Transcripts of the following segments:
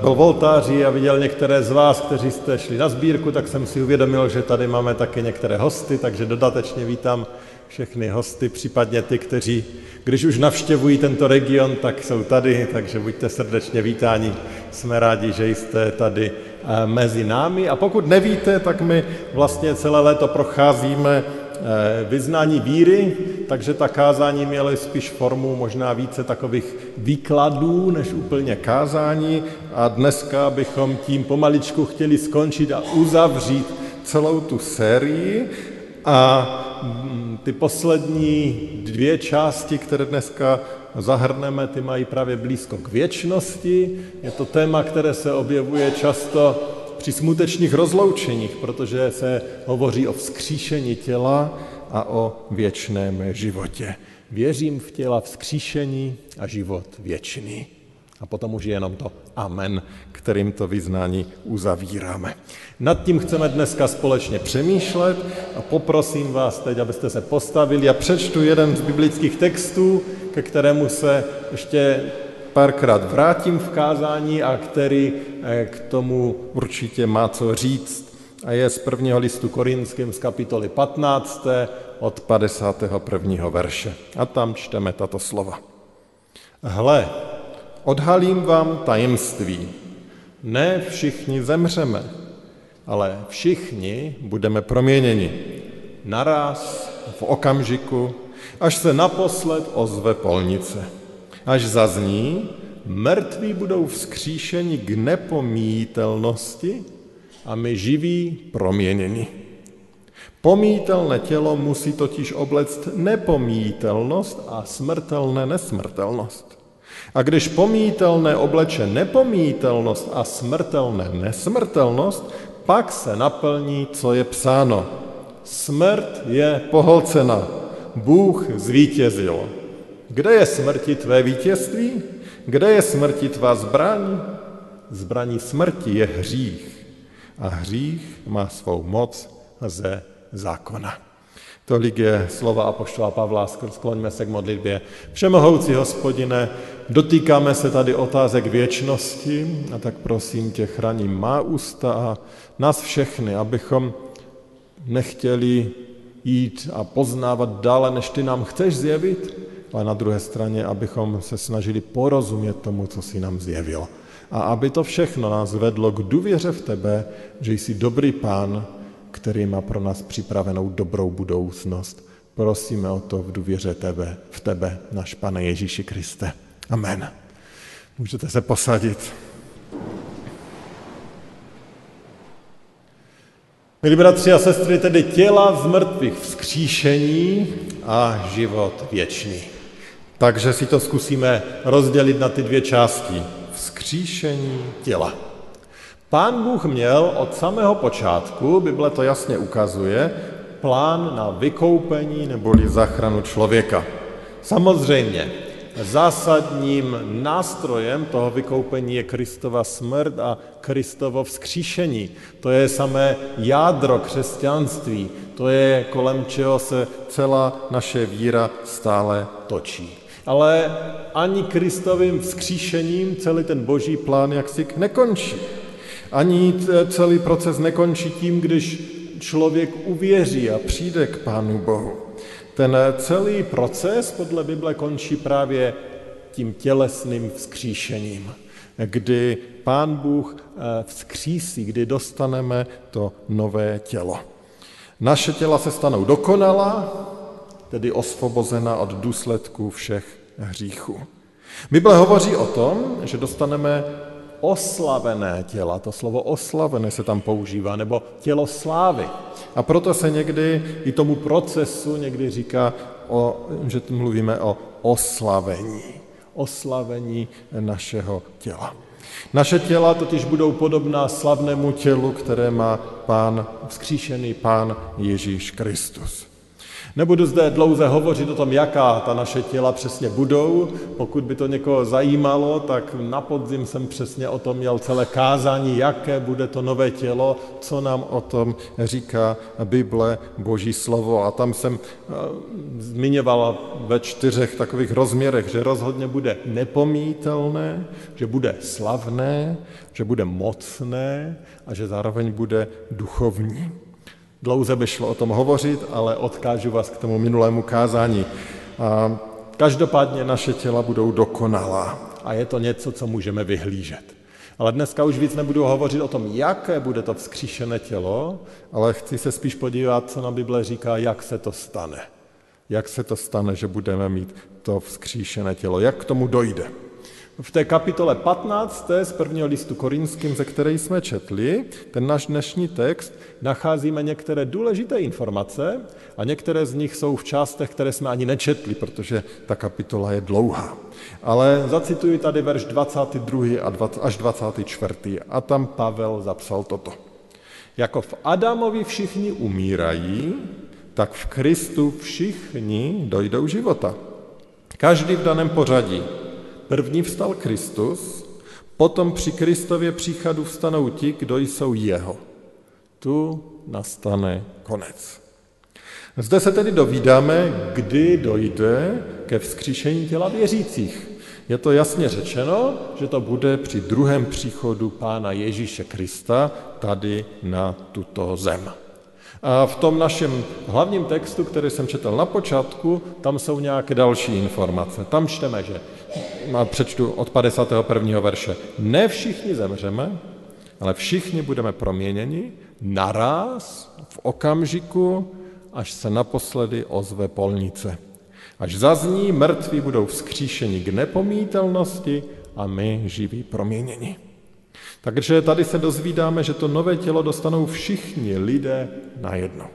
byl v oltáři a viděl některé z vás, kteří jste šli na sbírku, tak jsem si uvědomil, že tady máme také některé hosty, takže dodatečně vítám všechny hosty, případně ty, kteří, když už navštěvují tento region, tak jsou tady, takže buďte srdečně vítáni. Jsme rádi, že jste tady uh, mezi námi. A pokud nevíte, tak my vlastně celé léto procházíme Eh, vyznání víry, takže ta kázání měly spíš formu možná více takových výkladů než úplně kázání. A dneska bychom tím pomaličku chtěli skončit a uzavřít celou tu sérii. A mm, ty poslední dvě části, které dneska zahrneme, ty mají právě blízko k věčnosti. Je to téma, které se objevuje často při smutečných rozloučeních, protože se hovoří o vzkříšení těla a o věčném životě. Věřím v těla vzkříšení a život věčný. A potom už jenom to amen, kterým to vyznání uzavíráme. Nad tím chceme dneska společně přemýšlet a poprosím vás teď, abyste se postavili. Já přečtu jeden z biblických textů, ke kterému se ještě párkrát vrátím v kázání a který eh, k tomu určitě má co říct. A je z prvního listu Korinským z kapitoly 15. od 51. verše. A tam čteme tato slova. Hle, odhalím vám tajemství. Ne všichni zemřeme, ale všichni budeme proměněni. Naraz, v okamžiku, až se naposled ozve polnice až zazní, mrtví budou vzkříšeni k nepomítelnosti a my živí proměněni. Pomítelné tělo musí totiž oblect nepomítelnost a smrtelné nesmrtelnost. A když pomítelné obleče nepomítelnost a smrtelné nesmrtelnost, pak se naplní, co je psáno. Smrt je pohlcena, Bůh zvítězil. Kde je smrti tvé vítězství? Kde je smrti tvá zbraň? Zbraní smrti je hřích a hřích má svou moc ze zákona. Tolik je slova apoštola Pavla, skloňme se k modlitbě. Všemohoucí hospodine, dotýkáme se tady otázek věčnosti a tak prosím tě, chraním má ústa a nás všechny, abychom nechtěli jít a poznávat dále, než ty nám chceš zjevit, ale na druhé straně, abychom se snažili porozumět tomu, co si nám zjevil. A aby to všechno nás vedlo k důvěře v tebe, že jsi dobrý pán, který má pro nás připravenou dobrou budoucnost. Prosíme o to v důvěře tebe, v tebe, náš Pane Ježíši Kriste. Amen. Můžete se posadit. Milí bratři a sestry, tedy těla z mrtvých vzkříšení a život věčný. Takže si to zkusíme rozdělit na ty dvě části. Vzkříšení těla. Pán Bůh měl od samého počátku, Bible to jasně ukazuje, plán na vykoupení neboli záchranu člověka. Samozřejmě, zásadním nástrojem toho vykoupení je Kristova smrt a Kristovo vzkříšení. To je samé jádro křesťanství, to je kolem čeho se celá naše víra stále točí ale ani Kristovým vzkříšením celý ten boží plán jaksi nekončí. Ani celý proces nekončí tím, když člověk uvěří a přijde k Pánu Bohu. Ten celý proces podle Bible končí právě tím tělesným vzkříšením, kdy Pán Bůh eh, vzkřísí, kdy dostaneme to nové tělo. Naše těla se stanou dokonalá, tedy osvobozena od důsledků všech hříchů. Bible hovoří o tom, že dostaneme oslavené těla. To slovo oslavené se tam používá, nebo tělo slávy. A proto se někdy i tomu procesu někdy říká, o, že mluvíme o oslavení. Oslavení našeho těla. Naše těla totiž budou podobná slavnému tělu, které má pán, vzkříšený pán Ježíš Kristus. Nebudu zde dlouze hovořit o tom, jaká ta naše těla přesně budou. Pokud by to někoho zajímalo, tak na podzim jsem přesně o tom měl celé kázání, jaké bude to nové tělo, co nám o tom říká Bible, Boží slovo. A tam jsem eh, zmiňoval ve čtyřech takových rozměrech, že rozhodně bude nepomítelné, že bude slavné, že bude mocné a že zároveň bude duchovní. Dlouze by šlo o tom hovořit, ale odkážu vás k tomu minulému kázání. A každopádně naše těla budou dokonalá a je to něco, co můžeme vyhlížet. Ale dneska už víc nebudu hovořit o tom, jaké bude to vzkříšené tělo, ale chci se spíš podívat, co na Bible říká, jak se to stane. Jak se to stane, že budeme mít to vzkříšené tělo, jak k tomu dojde. V té kapitole 15. z prvního listu korinským, ze které jsme četli, ten náš dnešní text, nacházíme některé důležité informace a některé z nich jsou v částech, které jsme ani nečetli, protože ta kapitola je dlouhá. Ale zacituji tady verš 22. až 24. A tam Pavel zapsal toto. Jako v Adamovi všichni umírají, tak v Kristu všichni dojdou života. Každý v daném pořadí. První vstal Kristus, potom při Kristově příchodu vstanou ti, kdo jsou jeho. Tu nastane konec. Zde se tedy dovídáme, kdy dojde ke vzkříšení těla věřících. Je to jasně řečeno, že to bude při druhém příchodu Pána Ježíše Krista tady na tuto zem. A v tom našem hlavním textu, který jsem četl na počátku, tam jsou nějaké další informace. Tam čteme, že a přečtu od 51. verše. Ne všichni zemřeme, ale všichni budeme proměněni naraz v okamžiku, až se naposledy ozve polnice. Až zazní, mrtví budou vzkříšeni k nepomítelnosti a my živí proměněni. Takže tady se dozvídáme, že to nové tělo dostanou všichni lidé najednou.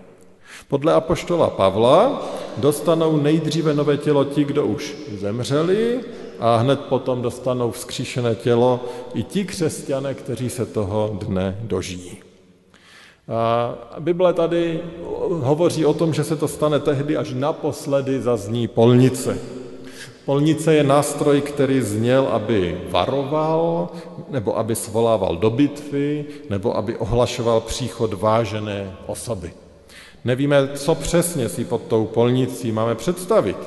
Podle apoštola Pavla dostanou nejdříve nové tělo ti, kdo už zemřeli a hned potom dostanou vzkříšené tělo i ti křesťané, kteří se toho dne dožijí. Bible tady hovoří o tom, že se to stane tehdy, až naposledy zazní polnice. Polnice je nástroj, který zněl, aby varoval, nebo aby svolával do bitvy, nebo aby ohlašoval příchod vážené osoby. Nevíme, co přesně si pod tou polnicí máme představit,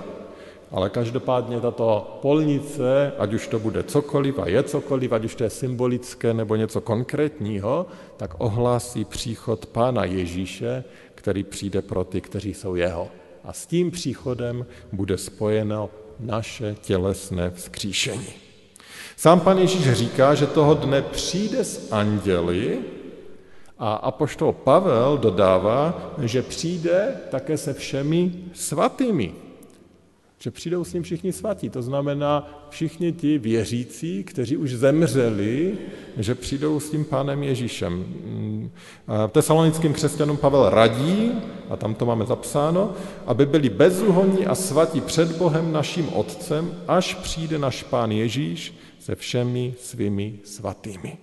ale každopádně tato polnice, ať už to bude cokoliv a je cokoliv, ať už to je symbolické nebo něco konkrétního, tak ohlásí příchod Pána Ježíše, který přijde pro ty, kteří jsou jeho. A s tím příchodem bude spojeno naše tělesné vzkříšení. Sám pan Ježíš říká, že toho dne přijde s anděli a apoštol Pavel dodává, že přijde také se všemi svatými že přijdou s ním všichni svatí. To znamená všichni ti věřící, kteří už zemřeli, že přijdou s tím pánem Ježíšem. Tesalonickým křesťanům Pavel radí, a tam to máme zapsáno, aby byli bezúhonní a svatí před Bohem naším Otcem, až přijde náš pán Ježíš se všemi svými svatými.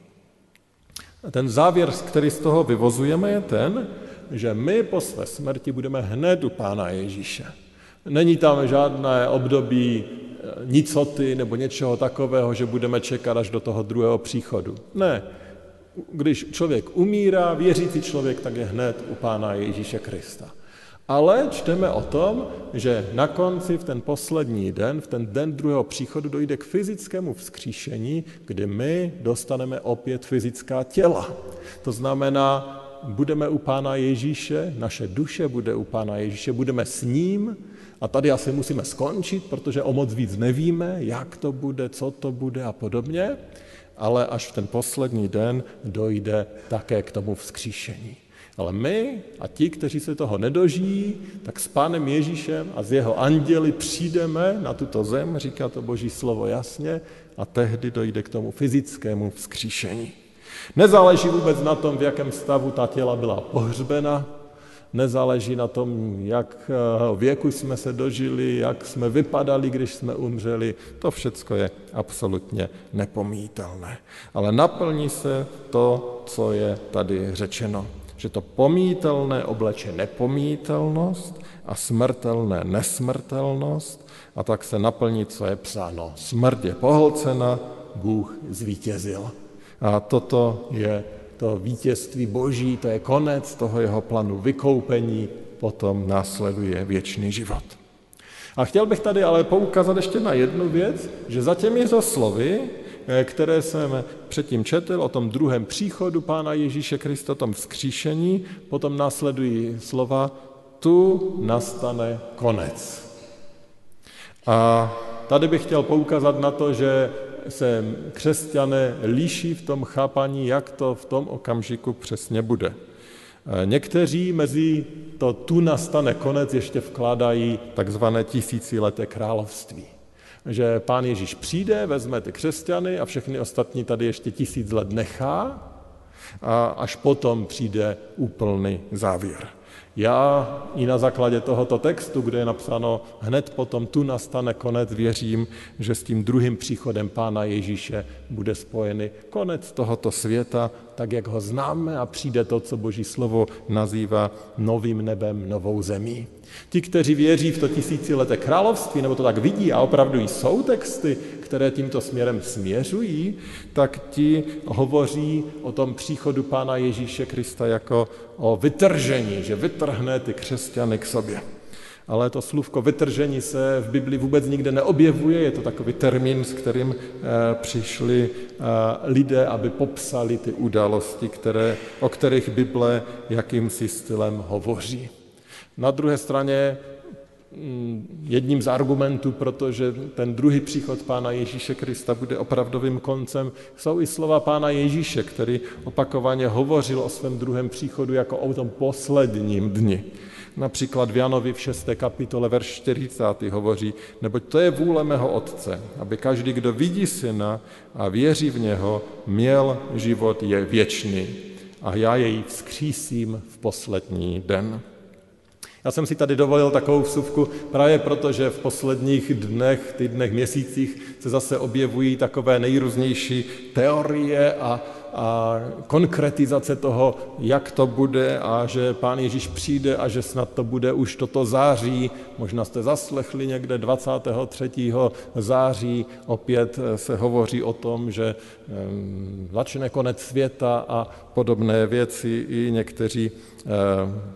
A ten závěr, který z toho vyvozujeme, je ten, že my po své smrti budeme hned u pána Ježíše. Není tam žádné období eh, nicoty nebo něčeho takového, že budeme čekat až do toho druhého příchodu. Ne. Když člověk umírá, věřící člověk, tak je hned u Pána Ježíše Krista. Ale čteme o tom, že na konci, v ten poslední den, v ten den druhého příchodu, dojde k fyzickému vzkříšení, kdy my dostaneme opět fyzická těla. To znamená, budeme u Pána Ježíše, naše duše bude u Pána Ježíše, budeme s ním a tady asi musíme skončit, protože o moc víc nevíme, jak to bude, co to bude a podobně, ale až v ten poslední den dojde také k tomu vzkříšení. Ale my a ti, kteří se toho nedožijí, tak s Pánem Ježíšem a s jeho anděli přijdeme na tuto zem, říká to Boží slovo jasně, a tehdy dojde k tomu fyzickému vzkříšení. Nezáleží vůbec na tom, v jakém stavu ta těla byla pohřbena, Nezáleží na tom, jak věku jsme se dožili, jak jsme vypadali, když jsme umřeli. To všecko je absolutně nepomítelné. Ale naplní se to, co je tady řečeno. Že to pomítelné obleče nepomítelnost a smrtelné nesmrtelnost a tak se naplní, co je psáno. Smrt je pohlcena, Bůh zvítězil. A toto je to vítězství boží, to je konec toho jeho plánu vykoupení, potom následuje věčný život. A chtěl bych tady ale poukázat ještě na jednu věc, že za těmi slovy, eh, které jsem předtím četl o tom druhém příchodu Pána Ježíše Krista, tom vzkříšení, potom následují slova, tu nastane konec. A tady bych chtěl poukázat na to, že se křesťané liší v tom chápaní, jak to v tom okamžiku přesně bude. Někteří mezi to tu nastane konec ještě vkládají takzvané tisícileté království. Že pán Ježíš přijde, vezme ty křesťany a všechny ostatní tady ještě tisíc let nechá a až potom přijde úplný závěr. Já i na základě tohoto textu, kde je napsáno hned potom tu nastane konec, věřím, že s tím druhým příchodem Pána Ježíše bude spojený konec tohoto světa, tak jak ho známe a přijde to, co Boží slovo nazývá novým nebem, novou zemí. Ti, kteří věří v to tisícileté království, nebo to tak vidí a opravdu jsou texty, které tímto směrem směřují, tak ti hovoří o tom příchodu Pána Ježíše Krista jako o vytržení, že vytrhne ty křesťany k sobě. Ale to slůvko vytržení se v Bibli vůbec nikde neobjevuje, je to takový termín, s kterým eh, přišli eh, lidé, aby popsali ty události, které, o kterých Bible jakýmsi stylem hovoří. Na druhé straně jedním z argumentů, protože ten druhý příchod Pána Ježíše Krista bude opravdovým koncem, jsou i slova Pána Ježíše, který opakovaně hovořil o svém druhém příchodu jako o tom posledním dni. Například v Janovi v 6. kapitole verš 40. hovoří, neboť to je vůle mého Otce, aby každý, kdo vidí Syna a věří v něho, měl život je věčný a já jej vzkřísím v poslední den. Já jsem si tady dovolil takovou vsuvku právě proto, že v posledních dnech, týdnech, měsících se zase objevují takové nejrůznější teorie a, a konkretizace toho, jak to bude a že pán Ježíš přijde a že snad to bude už toto září. Možná jste zaslechli někde 23. září, opět se hovoří o tom, že začne konec světa a podobné věci i někteří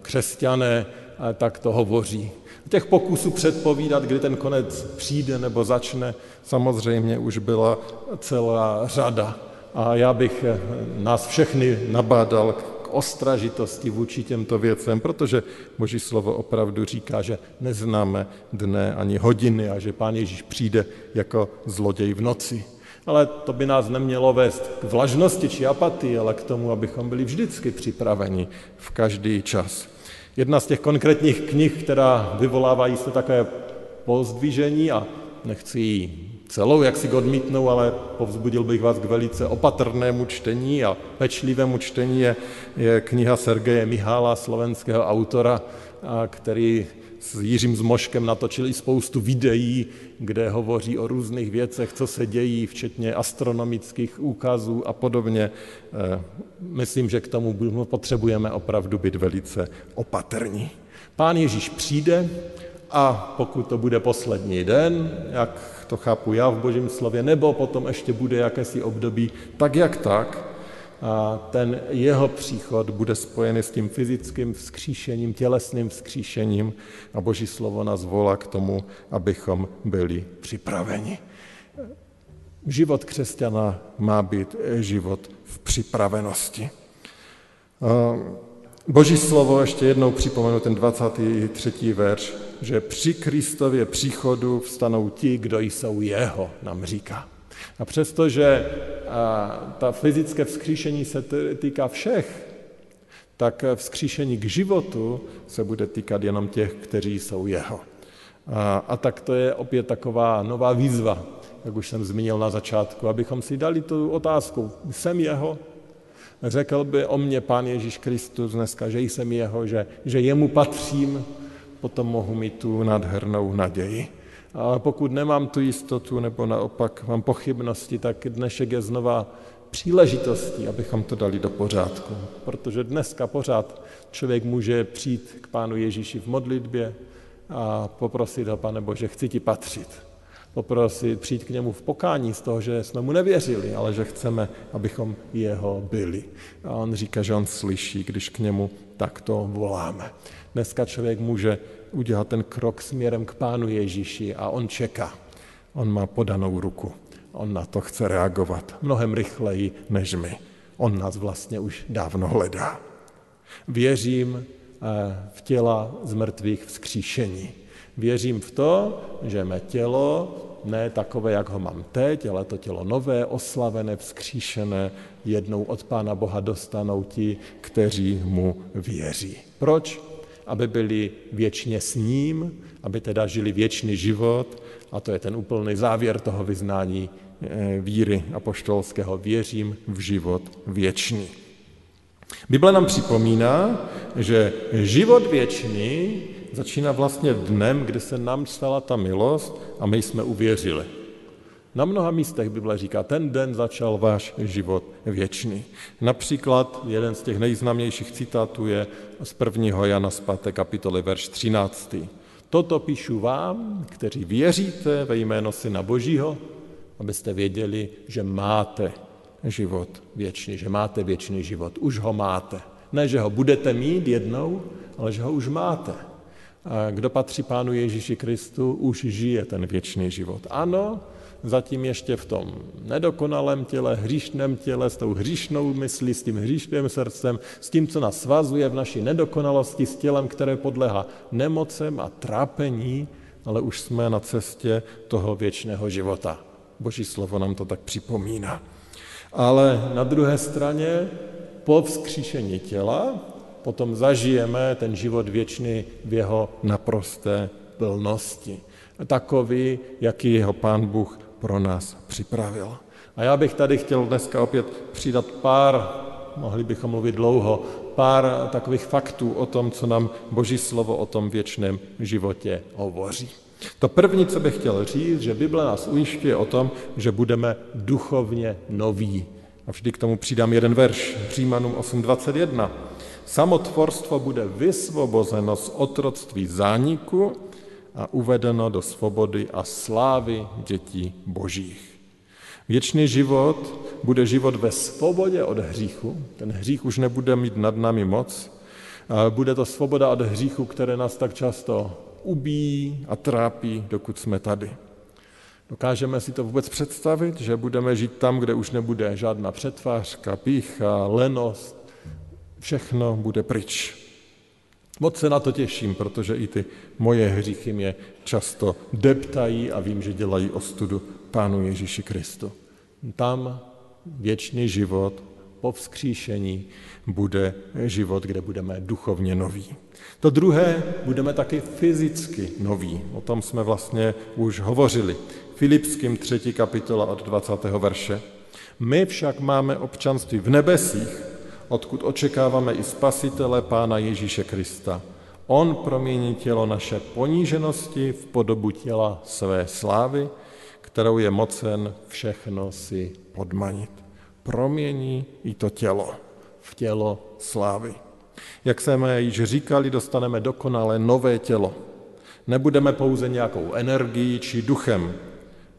křesťané tak to hovoří. Těch pokusů předpovídat, kdy ten konec přijde nebo začne, samozřejmě už byla celá řada. A já bych eh, nás všechny nabádal k ostražitosti vůči těmto věcem, protože Boží slovo opravdu říká, že neznáme dne ani hodiny a že Pán Ježíš přijde jako zloděj v noci. Ale to by nás nemělo vést k vlažnosti či apatii, ale k tomu, abychom byli vždycky připraveni v každý čas. Jedna z těch konkrétních knih, která vyvolávají se také pozdvížení a nechci ji celou, jak si odmítnou, ale povzbudil bych vás k velice opatrnému čtení a pečlivému čtení je, je kniha Sergeje Mihála, slovenského autora, který s Jiřím Zmoškem natočili spoustu videí, kde hovoří o různých věcech, co se dějí, včetně astronomických úkazů a podobně. Eh, myslím, že k tomu potřebujeme opravdu být velice opatrní. Pán Ježíš přijde a pokud to bude poslední den, jak to chápu já v Božím slově, nebo potom ještě bude jakési období, tak jak tak, ten jeho příchod bude spojený s tím fyzickým vzkříšením, tělesným vzkříšením a Boží slovo nás volá k tomu, abychom byli připraveni. Život křesťana má být život v připravenosti. Boží slovo, ještě jednou připomenu ten 23. verš, že při Kristově příchodu vstanou ti, kdo jsou jeho, nám říká. A přestože ta fyzické vzkříšení se týká všech, tak vzkříšení k životu se bude týkat jenom těch, kteří jsou jeho. A, a tak to je opět taková nová výzva, jak už jsem zmínil na začátku, abychom si dali tu otázku, jsem jeho? řekl by o mně Pán Ježíš Kristus dneska, že jsem jeho, že, že jemu patřím, potom mohu mít tu nádhernou naději. Ale pokud nemám tu jistotu nebo naopak mám pochybnosti, tak dnešek je znova příležitostí, abychom to dali do pořádku. Protože dneska pořád člověk může přijít k Pánu Ježíši v modlitbě a poprosit ho, Pane Bože, chci ti patřit. Poprosit, přijít k němu v pokání z toho, že jsme mu nevěřili, ale že chceme, abychom jeho byli. A on říká, že on slyší, když k němu takto voláme. Dneska člověk může udělat ten krok směrem k Pánu Ježíši a on čeká. On má podanou ruku. On na to chce reagovat mnohem rychleji než my. On nás vlastně už dávno hledá. Věřím eh, v těla z mrtvých vzkříšení. Věřím v to, že mé tělo, ne takové, jak ho mám teď, ale to tělo nové, oslavené, vzkříšené, jednou od Pána Boha dostanou ti, kteří mu věří. Proč? Aby byli věčně s ním, aby teda žili věčný život, a to je ten úplný závěr toho vyznání eh, víry apoštolského. Věřím v život věčný. Bible nám připomíná, že život věčný začíná vlastně dnem, kdy se nám stala ta milost a my jsme uvěřili. Na mnoha místech Bible říká, ten den začal váš život věčný. Například jeden z těch nejznámějších citátů je z 1. Jana z 5. kapitoly, verš 13. Toto píšu vám, kteří věříte ve jméno Syna Božího, abyste věděli, že máte život věčný, že máte věčný život. Už ho máte. Ne, že ho budete mít jednou, ale že ho už máte. A kdo patří Pánu Ježíši Kristu, už žije ten věčný život. Ano, zatím ještě v tom nedokonalém těle, hříšném těle, s tou hříšnou myslí, s tím hříšným srdcem, s tím, co nás svazuje v naší nedokonalosti, s tělem, které podlehá nemocem a trápení, ale už jsme na cestě toho věčného života. Boží slovo nám to tak připomíná. Ale na druhé straně po vzkříšení těla potom zažijeme ten život věčný v jeho naprosté plnosti. Takový, jaký jeho pán Bůh pro nás připravil. A já bych tady chtěl dneska opět přidat pár, mohli bychom mluvit dlouho, pár takových faktů o tom, co nám Boží slovo o tom věčném životě hovoří. To první, co bych chtěl říct, že Bible nás ujišťuje o tom, že budeme duchovně noví. A vždy k tomu přidám jeden verš, Římanům 8.21. Samotvorstvo bude vysvobozeno z otroctví zániku a uvedeno do svobody a slávy dětí božích. Věčný život bude život ve svobodě od hříchu. Ten hřích už nebude mít nad námi moc. Bude to svoboda od hříchu, které nás tak často ubíjí a trápí, dokud jsme tady. Dokážeme si to vůbec představit, že budeme žít tam, kde už nebude žádná přetvářka, pícha, lenost, všechno bude pryč. Moc se na to těším, protože i ty moje hříchy mě často deptají a vím, že dělají ostudu Pánu Ježíši Kristu. Tam věčný život po vzkříšení bude život, kde budeme duchovně noví. To druhé, budeme taky fyzicky noví. O tom jsme vlastně už hovořili. Filipským 3. kapitola od 20. verše. My však máme občanství v nebesích, odkud očekáváme i spasitele Pána Ježíše Krista. On promění tělo naše poníženosti v podobu těla své slávy, kterou je mocen všechno si podmanit. Promění i to tělo v tělo slávy. Jak jsme již říkali, dostaneme dokonale nové tělo. Nebudeme pouze nějakou energií či duchem.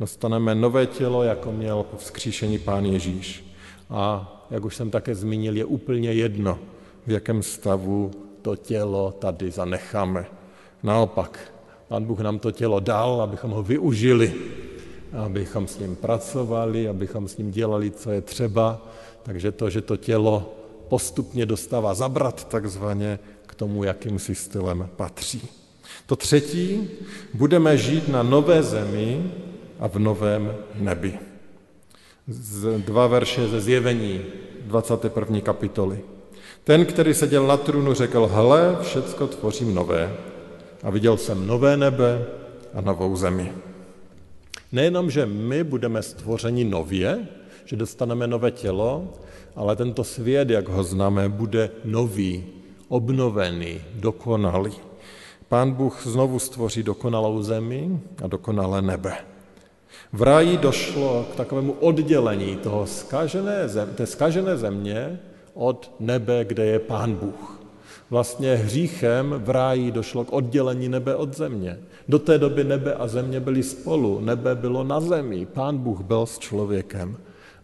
Dostaneme nové tělo, jako měl po vzkříšení Pán Ježíš. A jak už jsem také zmínil, je úplně jedno, v jakém stavu to tělo tady zanecháme. Naopak, Pán Bůh nám to tělo dal, abychom ho využili, abychom s ním pracovali, abychom s ním dělali, co je třeba. Takže to, že to tělo postupně dostává zabrat takzvaně k tomu, jakým si stylem patří. To třetí, budeme žít na nové zemi a v novém nebi z dva verše ze zjevení 21. kapitoly. Ten, který seděl na trůnu, řekl, hle, všecko tvořím nové. A viděl jsem nové nebe a novou zemi. Nejenom, že my budeme stvořeni nově, že dostaneme nové tělo, ale tento svět, jak ho známe, bude nový, obnovený, dokonalý. Pán Bůh znovu stvoří dokonalou zemi a dokonalé nebe. V ráji došlo k takovému oddělení toho skažené zem, té skažené země od nebe, kde je Pán Bůh. Vlastně hříchem v ráji došlo k oddělení nebe od země. Do té doby nebe a země byly spolu, nebe bylo na zemi, Pán Bůh byl s člověkem.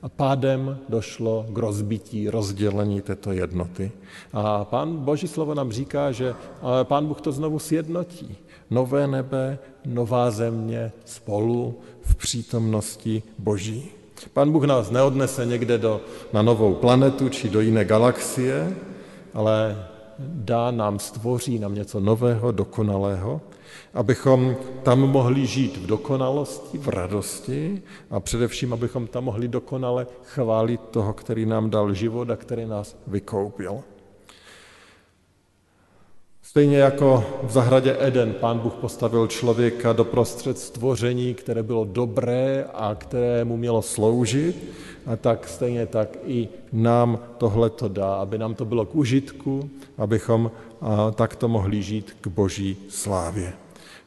A pádem došlo k rozbití, rozdělení této jednoty. A pán Boží slovo nám říká, že pán Bůh to znovu sjednotí. Nové nebe, nová země spolu v přítomnosti Boží. Pán Bůh nás neodnese někde do, na novou planetu či do jiné galaxie, ale dá nám, stvoří nám něco nového, dokonalého, abychom tam mohli žít v dokonalosti, v radosti a především, abychom tam mohli dokonale chválit toho, který nám dal život a který nás vykoupil. Stejně jako v zahradě Eden pán Bůh postavil člověka do prostřed stvoření, které bylo dobré a které mu mělo sloužit, a tak stejně tak i nám tohle to dá, aby nám to bylo k užitku, abychom takto mohli žít k boží slávě.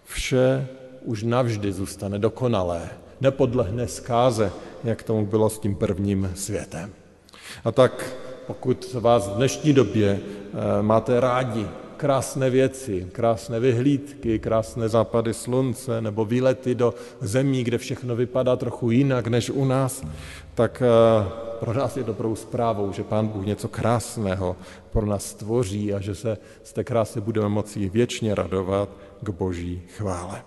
Vše už navždy zůstane dokonalé, nepodlehne zkáze, jak tomu bylo s tím prvním světem. A tak pokud vás v dnešní době eh, máte rádi krásné věci, krásné vyhlídky, krásné západy slunce nebo výlety do zemí, kde všechno vypadá trochu jinak než u nás, tak eh, pro nás je dobrou zprávou, že Pán Bůh něco krásného pro nás stvoří a že se z té krásy budeme moci věčně radovat k boží chvále.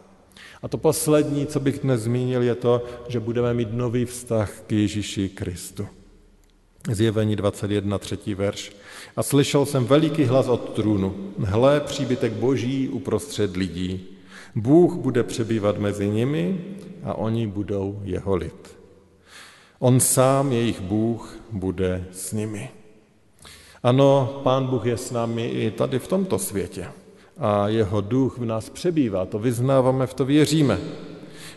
A to poslední, co bych dnes zmínil, je to, že budeme mít nový vztah k Ježíši Kristu. Zjevení 21, třetí verš. A slyšel jsem veliký hlas od trůnu. Hle, příbytek boží uprostřed lidí. Bůh bude přebývat mezi nimi a oni budou jeho lid. On sám, jejich Bůh, bude s nimi. Ano, Pán Bůh je s námi i tady v tomto světě a jeho duch v nás přebývá. To vyznáváme, v to věříme.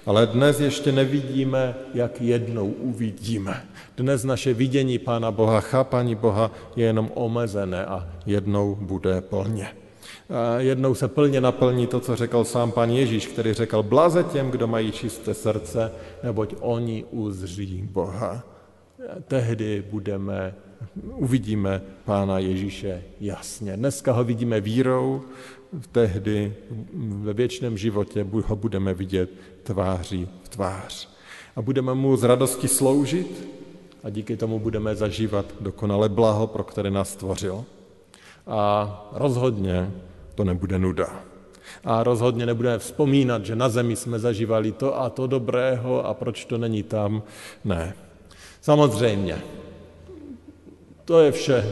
Ale dnes ještě nevidíme, jak jednou uvidíme. Dnes naše vidění Pána Boha, chápání Boha je jenom omezené a jednou bude plně. A jednou se plně naplní to, co řekl sám pan Ježíš, který řekl, blaze těm, kdo mají čisté srdce, neboť oni uzří Boha. Tehdy budeme, uvidíme Pána Ježíše jasně. Dneska ho vidíme vírou, tehdy ve věčném životě ho budeme vidět tváří v tvář. A budeme mu z radosti sloužit a díky tomu budeme zažívat dokonale blaho, pro které nás stvořil. A rozhodně to nebude nuda. A rozhodně nebudeme vzpomínat, že na zemi jsme zažívali to a to dobrého a proč to není tam. Ne. Samozřejmě. To je vše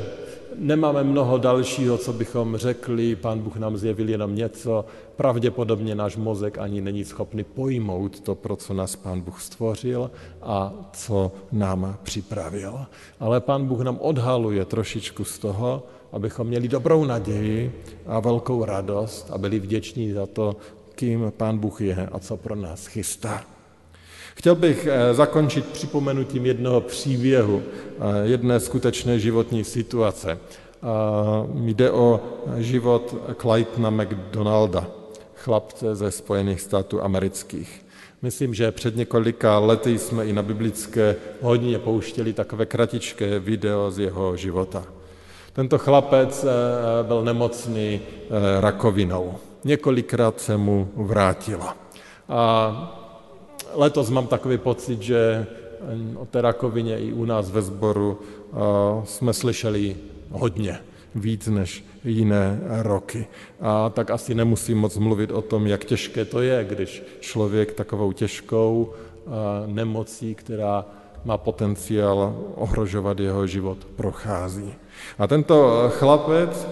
nemáme mnoho dalšího, co bychom řekli, pán Bůh nám zjevil jenom něco, pravděpodobně náš mozek ani není schopný pojmout to, pro co nás pán Bůh stvořil a co nám připravil. Ale pán Bůh nám odhaluje trošičku z toho, abychom měli dobrou naději a velkou radost a byli vděční za to, kým pán Bůh je a co pro nás chystá. Chtěl bych eh, zakončit připomenutím jednoho příběhu, eh, jedné skutečné životní situace. Jde o život Claytona McDonalda, chlapce ze Spojených států amerických. Myslím, že před několika lety jsme i na biblické hodině pouštěli takové kratičké video z jeho života. Tento chlapec eh, byl nemocný rakovinou. Několikrát se mu vrátila. A letos mám takový pocit, že o té rakovině i u nás ve sboru jsme slyšeli hodně, víc než jiné roky. A tak asi nemusím moc mluvit o tom, jak těžké to je, když člověk takovou těžkou nemocí, která má potenciál ohrožovat jeho život, prochází. A tento chlapec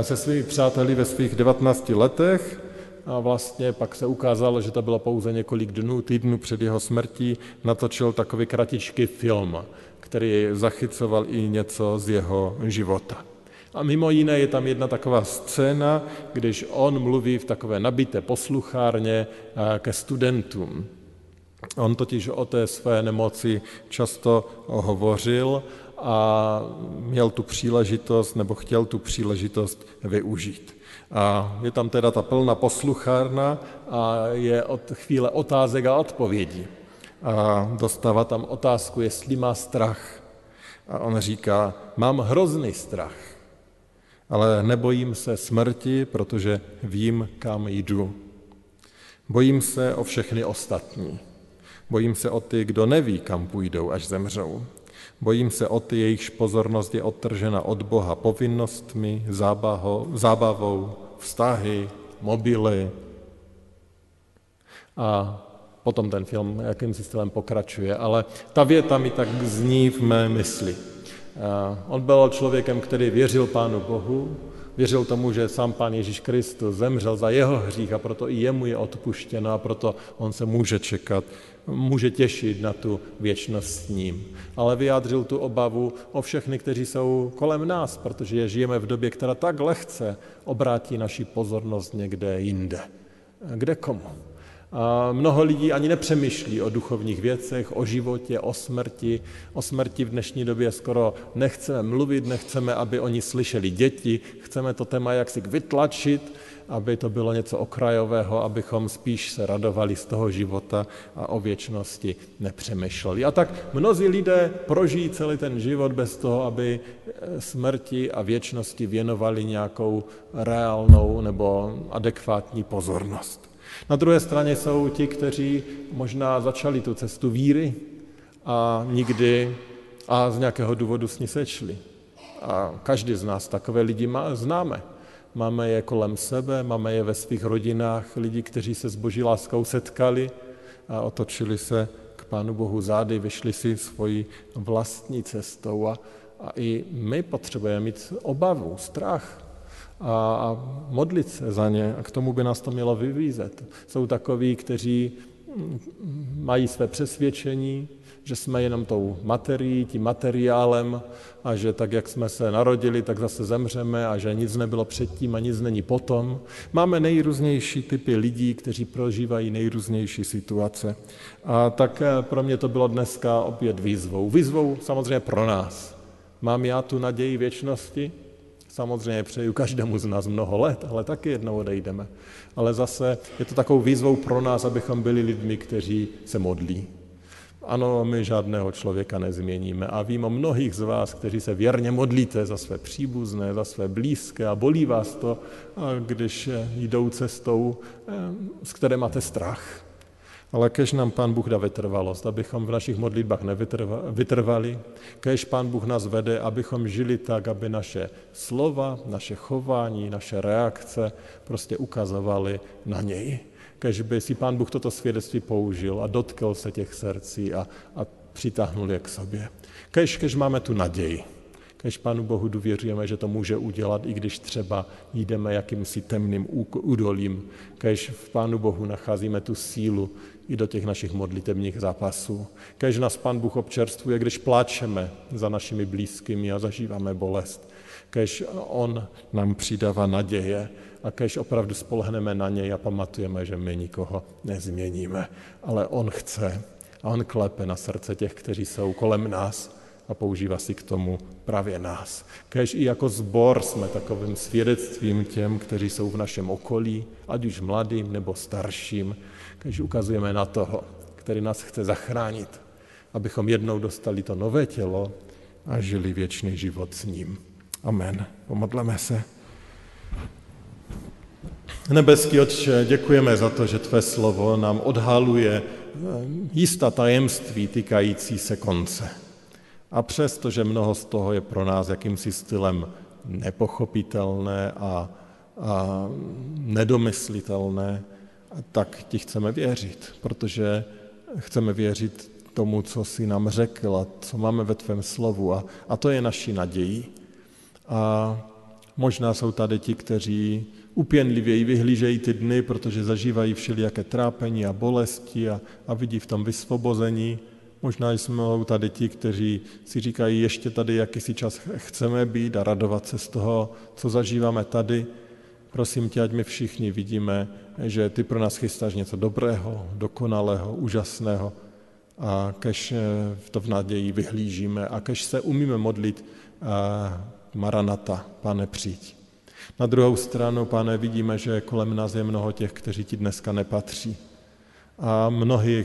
se svými přáteli ve svých 19 letech a vlastně pak se ukázalo, že to bylo pouze několik dnů, týdnů před jeho smrtí, natočil takový kratičký film, který zachycoval i něco z jeho života. A mimo jiné je tam jedna taková scéna, když on mluví v takové nabité posluchárně eh, ke studentům. On totiž o té své nemoci často hovořil a a měl tu příležitost, nebo chtěl tu příležitost využít. A je tam teda ta plná posluchárna a je od chvíle otázek a odpovědí. A dostává tam otázku, jestli má strach. A on říká, mám hrozný strach, ale nebojím se smrti, protože vím, kam jdu. Bojím se o všechny ostatní. Bojím se o ty, kdo neví, kam půjdou, až zemřou. Bojím se o ty, jejichž pozornost je odtržena od Boha povinnostmi, zábavou, zábavou vztahy, mobily. A potom ten film jakým stylem pokračuje, ale ta věta mi tak zní v mé mysli. On byl člověkem, který věřil Pánu Bohu, věřil tomu, že sám Pán Ježíš Kristus zemřel za jeho hřích a proto i jemu je odpuštěno a proto on se může čekat, může těšit na tu věčnost s ním. Ale vyjádřil tu obavu o všechny, kteří jsou kolem nás, protože žijeme v době, která tak lehce obrátí naši pozornost někde jinde. Kde komu? Mnoho lidí ani nepřemýšlí o duchovních věcech, o životě, o smrti. O smrti v dnešní době skoro nechceme mluvit, nechceme, aby oni slyšeli děti, chceme to téma jaksi vytlačit, aby to bylo něco okrajového, abychom spíš se radovali z toho života a o věčnosti nepřemýšleli. A tak mnozí lidé prožijí celý ten život bez toho, aby smrti a věčnosti věnovali nějakou reálnou nebo adekvátní pozornost. Na druhé straně jsou ti, kteří možná začali tu cestu víry a nikdy a z nějakého důvodu s ní sečli. A každý z nás takové lidi má, známe. Máme je kolem sebe, máme je ve svých rodinách, lidi, kteří se s boží láskou setkali a otočili se k Pánu Bohu zády, vyšli si svoji vlastní cestou a, a i my potřebujeme mít obavu, strach, a, modlit se za ně. A k tomu by nás to mělo vyvízet. Jsou takoví, kteří mm, mají své přesvědčení, že jsme jenom tou materií, tím materiálem a že tak, jak jsme se narodili, tak zase zemřeme a že nic nebylo předtím a nic není potom. Máme nejrůznější typy lidí, kteří prožívají nejrůznější situace. A tak eh, pro mě to bylo dneska opět výzvou. Výzvou samozřejmě pro nás. Mám já tu naději věčnosti? Samozřejmě přeju každému z nás mnoho let, ale taky jednou odejdeme. Ale zase je to takovou výzvou pro nás, abychom byli lidmi, kteří se modlí. Ano, my žádného člověka nezměníme a vím o mnohých z vás, kteří se věrně modlíte za své příbuzné, za své blízké a bolí vás to, když jdou cestou, z které máte strach. Ale kež nám Pán Bůh dá vytrvalost, abychom v našich modlitbách nevytrvali, kež Pán Bůh nás vede, abychom žili tak, aby naše slova, naše chování, naše reakce prostě ukazovaly na něj. Kež by si Pán Bůh toto svědectví použil a dotkl se těch srdcí a, a přitáhnul je k sobě. Kež, kež máme tu naději, kež Pánu Bohu důvěřujeme, že to může udělat, i když třeba jdeme jakýmsi temným údolím, kež v Pánu Bohu nacházíme tu sílu i do těch našich modlitebních zápasů. Kež nás Pán Bůh občerstvuje, když pláčeme za našimi blízkými a zažíváme bolest. Kež On nám přidává naděje a kež opravdu spolehneme na něj a pamatujeme, že my nikoho nezměníme. Ale On chce a On klepe na srdce těch, kteří jsou kolem nás a používá si k tomu právě nás. Kež i jako zbor jsme takovým svědectvím těm, kteří jsou v našem okolí, ať už mladým nebo starším, kež ukazujeme na toho, který nás chce zachránit, abychom jednou dostali to nové tělo a žili věčný život s ním. Amen. Pomodleme se. Nebeský Otče, děkujeme za to, že Tvé slovo nám odhaluje eh, jistá tajemství týkající se konce. A přesto, že mnoho z toho je pro nás jakýmsi stylem nepochopitelné a, a nedomyslitelné, tak ti chceme věřit, protože chceme věřit tomu, co jsi nám řekl a co máme ve tvém slovu. A, a to je naší nadějí. A možná jsou tady ti, kteří upěnlivěji vyhlížejí ty dny, protože zažívají všelijaké trápení a bolesti a, a vidí v tom vysvobození. Možná jsme tady ti, kteří si říkají, ještě tady jakýsi čas chceme být a radovat se z toho, co zažíváme tady. Prosím tě, ať my všichni vidíme, že ty pro nás chystáš něco dobrého, dokonalého, úžasného, a kež to v naději vyhlížíme a kež se umíme modlit Maranata, pane přijď. Na druhou stranu, pane, vidíme, že kolem nás je mnoho těch, kteří ti dneska nepatří. A mnohý,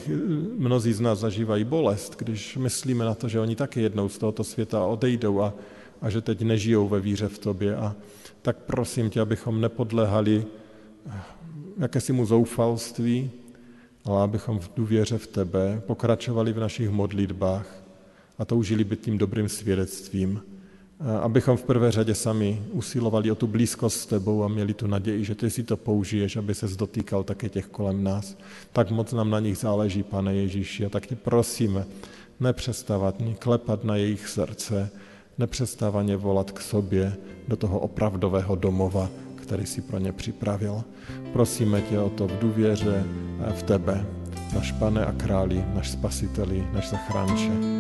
mnozí z nás zažívají bolest, když myslíme na to, že oni taky jednou z tohoto světa odejdou a, a že teď nežijou ve víře v tobě. A tak prosím tě, abychom nepodlehali jakési mu zoufalství, ale abychom v důvěře v tebe pokračovali v našich modlitbách a toužili být tím dobrým svědectvím, abychom v prvé řadě sami usilovali o tu blízkost s tebou a měli tu naději, že ty si to použiješ, aby se dotýkal také těch kolem nás. Tak moc nám na nich záleží, pane Ježíši, a tak tě prosíme, nepřestávat klepat na jejich srdce, nepřestávaně volat k sobě do toho opravdového domova, který si pro ně připravil. Prosíme tě o to v důvěře v tebe, naš pane a králi, naš spasiteli, naš zachránče.